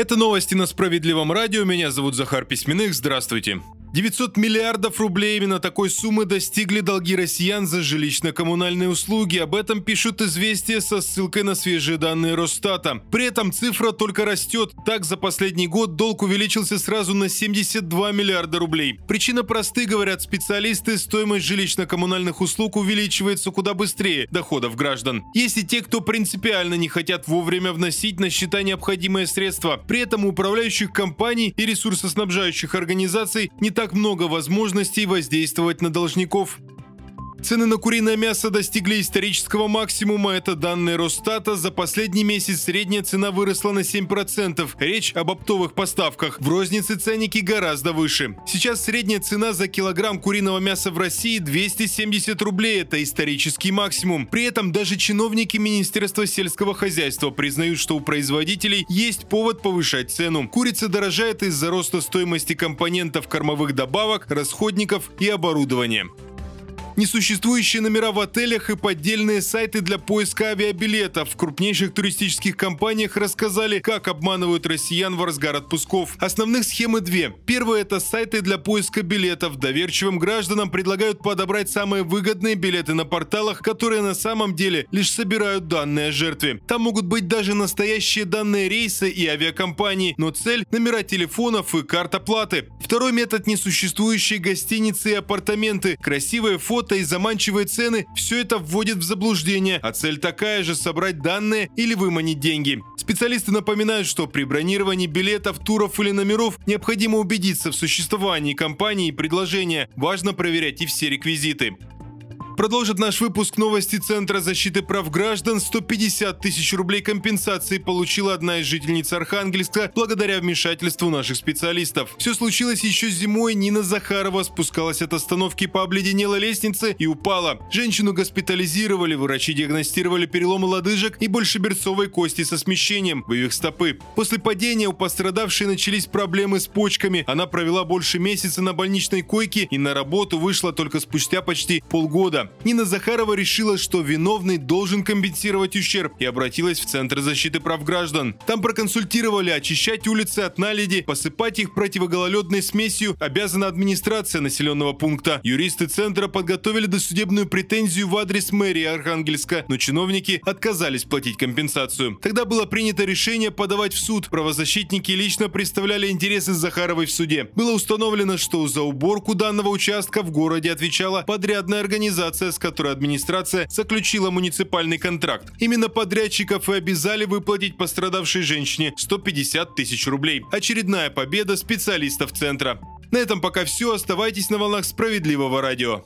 Это новости на Справедливом радио. Меня зовут Захар Письменных. Здравствуйте. 900 миллиардов рублей именно такой суммы достигли долги россиян за жилищно-коммунальные услуги. Об этом пишут «Известия» со ссылкой на свежие данные Росстата. При этом цифра только растет. Так, за последний год долг увеличился сразу на 72 миллиарда рублей. Причина просты, говорят специалисты, стоимость жилищно-коммунальных услуг увеличивается куда быстрее доходов граждан. Есть и те, кто принципиально не хотят вовремя вносить на счета необходимые средства. При этом у управляющих компаний и ресурсоснабжающих организаций не так много возможностей воздействовать на должников. Цены на куриное мясо достигли исторического максимума. Это данные Росстата. За последний месяц средняя цена выросла на 7%. Речь об оптовых поставках. В рознице ценники гораздо выше. Сейчас средняя цена за килограмм куриного мяса в России 270 рублей. Это исторический максимум. При этом даже чиновники Министерства сельского хозяйства признают, что у производителей есть повод повышать цену. Курица дорожает из-за роста стоимости компонентов кормовых добавок, расходников и оборудования несуществующие номера в отелях и поддельные сайты для поиска авиабилетов. В крупнейших туристических компаниях рассказали, как обманывают россиян в разгар отпусков. Основных схемы две. Первая – это сайты для поиска билетов. Доверчивым гражданам предлагают подобрать самые выгодные билеты на порталах, которые на самом деле лишь собирают данные о жертве. Там могут быть даже настоящие данные рейса и авиакомпании, но цель – номера телефонов и карт оплаты. Второй метод – несуществующие гостиницы и апартаменты. Красивые фото фото и заманчивые цены – все это вводит в заблуждение, а цель такая же – собрать данные или выманить деньги. Специалисты напоминают, что при бронировании билетов, туров или номеров необходимо убедиться в существовании компании и предложения. Важно проверять и все реквизиты. Продолжит наш выпуск новости Центра защиты прав граждан. 150 тысяч рублей компенсации получила одна из жительниц Архангельска благодаря вмешательству наших специалистов. Все случилось еще зимой. Нина Захарова спускалась от остановки по обледенелой лестнице и упала. Женщину госпитализировали, врачи диагностировали переломы лодыжек и большеберцовой кости со смещением в их стопы. После падения у пострадавшей начались проблемы с почками. Она провела больше месяца на больничной койке и на работу вышла только спустя почти полгода. Нина Захарова решила, что виновный должен компенсировать ущерб и обратилась в Центр защиты прав граждан. Там проконсультировали очищать улицы от наледи, посыпать их противогололедной смесью обязана администрация населенного пункта. Юристы Центра подготовили досудебную претензию в адрес мэрии Архангельска, но чиновники отказались платить компенсацию. Тогда было принято решение подавать в суд. Правозащитники лично представляли интересы Захаровой в суде. Было установлено, что за уборку данного участка в городе отвечала подрядная организация организация, с которой администрация заключила муниципальный контракт. Именно подрядчиков и обязали выплатить пострадавшей женщине 150 тысяч рублей. Очередная победа специалистов центра. На этом пока все. Оставайтесь на волнах справедливого радио.